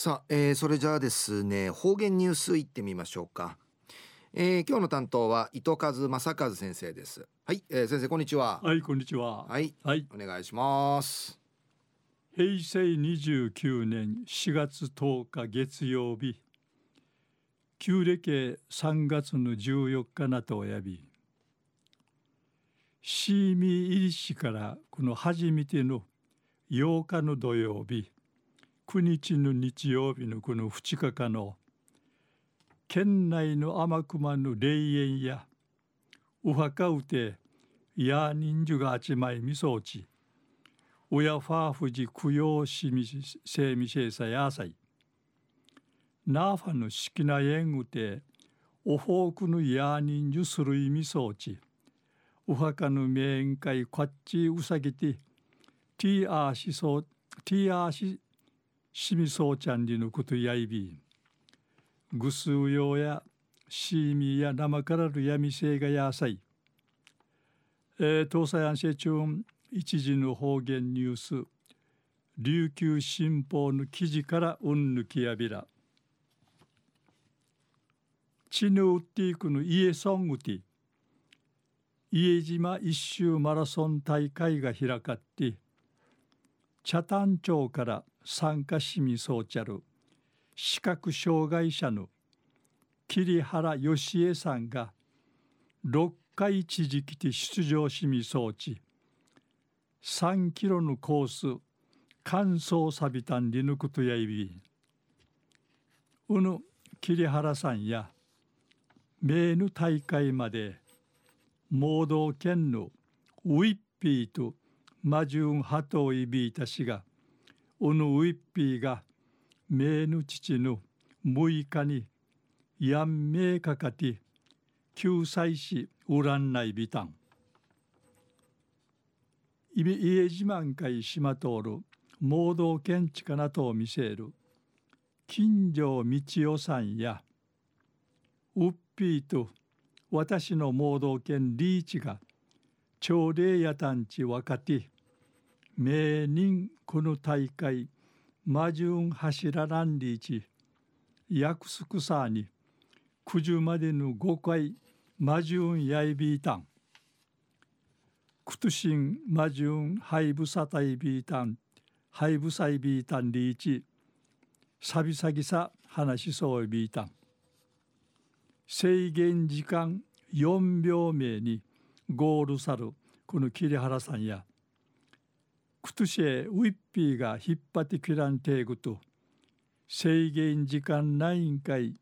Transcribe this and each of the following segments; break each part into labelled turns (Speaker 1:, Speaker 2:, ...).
Speaker 1: さあ、えー、それじゃあですね方言ニュースいってみましょうか、えー、今日の担当は糸数正和先生です。はい、えー、先生こんにちは。
Speaker 2: はいこんにちは。
Speaker 1: はい、はい、お願いします。
Speaker 2: 平成29年4月10日月曜日旧暦3月の14日なとおやびシーミー入りしからこの初めての8日の土曜日9日の日曜日のこの2日間の県内の天熊の霊園やお墓うてや人数が集まいみそうち親ファーフジ供養しみせみせさやさいナーファの好きな縁うておフォークのや人数する意味そうちお墓の面会こっちうさぎてティーアーシソティーアーシしみそうちゃんりのことやいび。ぐすうようやしみや生からるやみせいがやさい、えー、東西安政中一時の方言ニュース。琉球新報の記事からうんぬきやびら。ちぬうっていくの家ソングティ。家島一周マラソン大会が開かって。北谷町から参加しみそうちゃる。視覚障害者の桐原義恵さんが6回一時期で出場しみそうち。3キロのコース乾燥さびたんりぬくとやいび。うぬ桐原さんや名ぬ大会まで盲導犬のウィッピーとマジュンハトイビータ氏がうぬウィッピーが名ぬ父の6日にやんめかかて救済しうらんないびたん。いび家自慢会しまとおる盲導見地かなとを見せる。金城道夫さんやウッピーと私の盲導犬リーチが朝礼やたんち若手名人この大会魔順柱ランリーチ約束さに九十までの五回魔順やいびいたん。クトシン魔順ハイブサタイビータンハイブサイビータンリーチサビサギサ話しそうビータン制限時間4秒目にゴールさるこの桐原さんやクトシェウィッピーが引っ張ってきらんていぐと制限時間ないんかい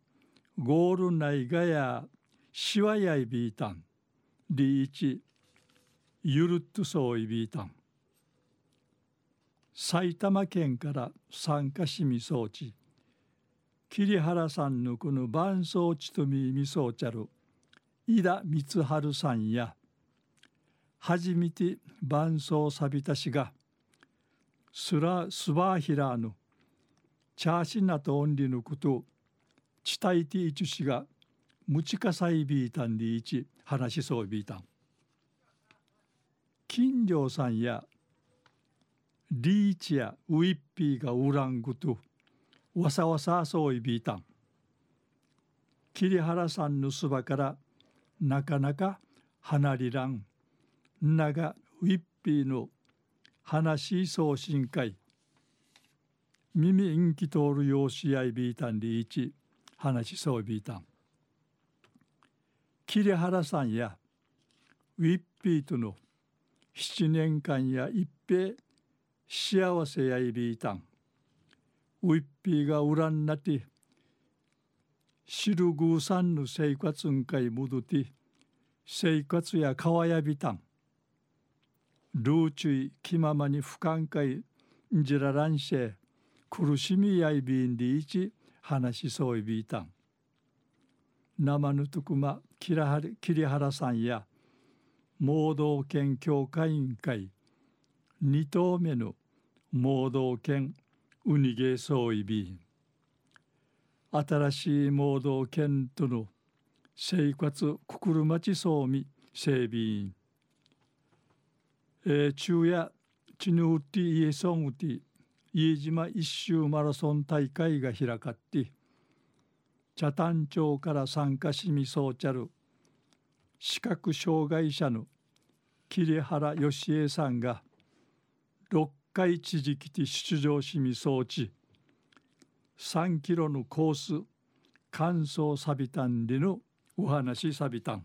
Speaker 2: ゴール内がやしわやいびいたん。リーチゆるっとそういびいたん。埼玉県から参加しみそうち桐原さんのこの伴奏地とみみそうちゃる井田光春さんや初めて伴奏さびたしがスラスバーヒラーのチャーシナとオンリのことチタイティイチュシがムチカサイビータンリイチ話しそうビータン。金城さんやリーチやウィッピーがウラングとわさわさそういビータン。桐原さんのそばからなかなか離りらん。ながウィッピーの話送信会。耳インキ通る用紙合いビータンリーチ。話そうビータン。桐原さんやウィッピーとの7年間や一平幸せやいビータン。ウィッピーが裏なってシルグーさんの生活んかい戻って生活や川やびたんルーチュイ気ままに不寛解んじららんしえ苦しみやいびんでいち話しそういびいたん。生ぬとくま桐原さんや盲導犬協会委員会二頭目の盲導犬ウニゲそういび新しいモード犬との生活くくるまちそうみ整備員。え、昼夜チヌウティイエソンウティ飯島一周マラソン大会が開かって北谷町から参加しみそうちゃる。視覚障害者の桐原義恵さんが6回地時期て出場しみそうち。3キロのコース乾燥サビタンでのお話サビタン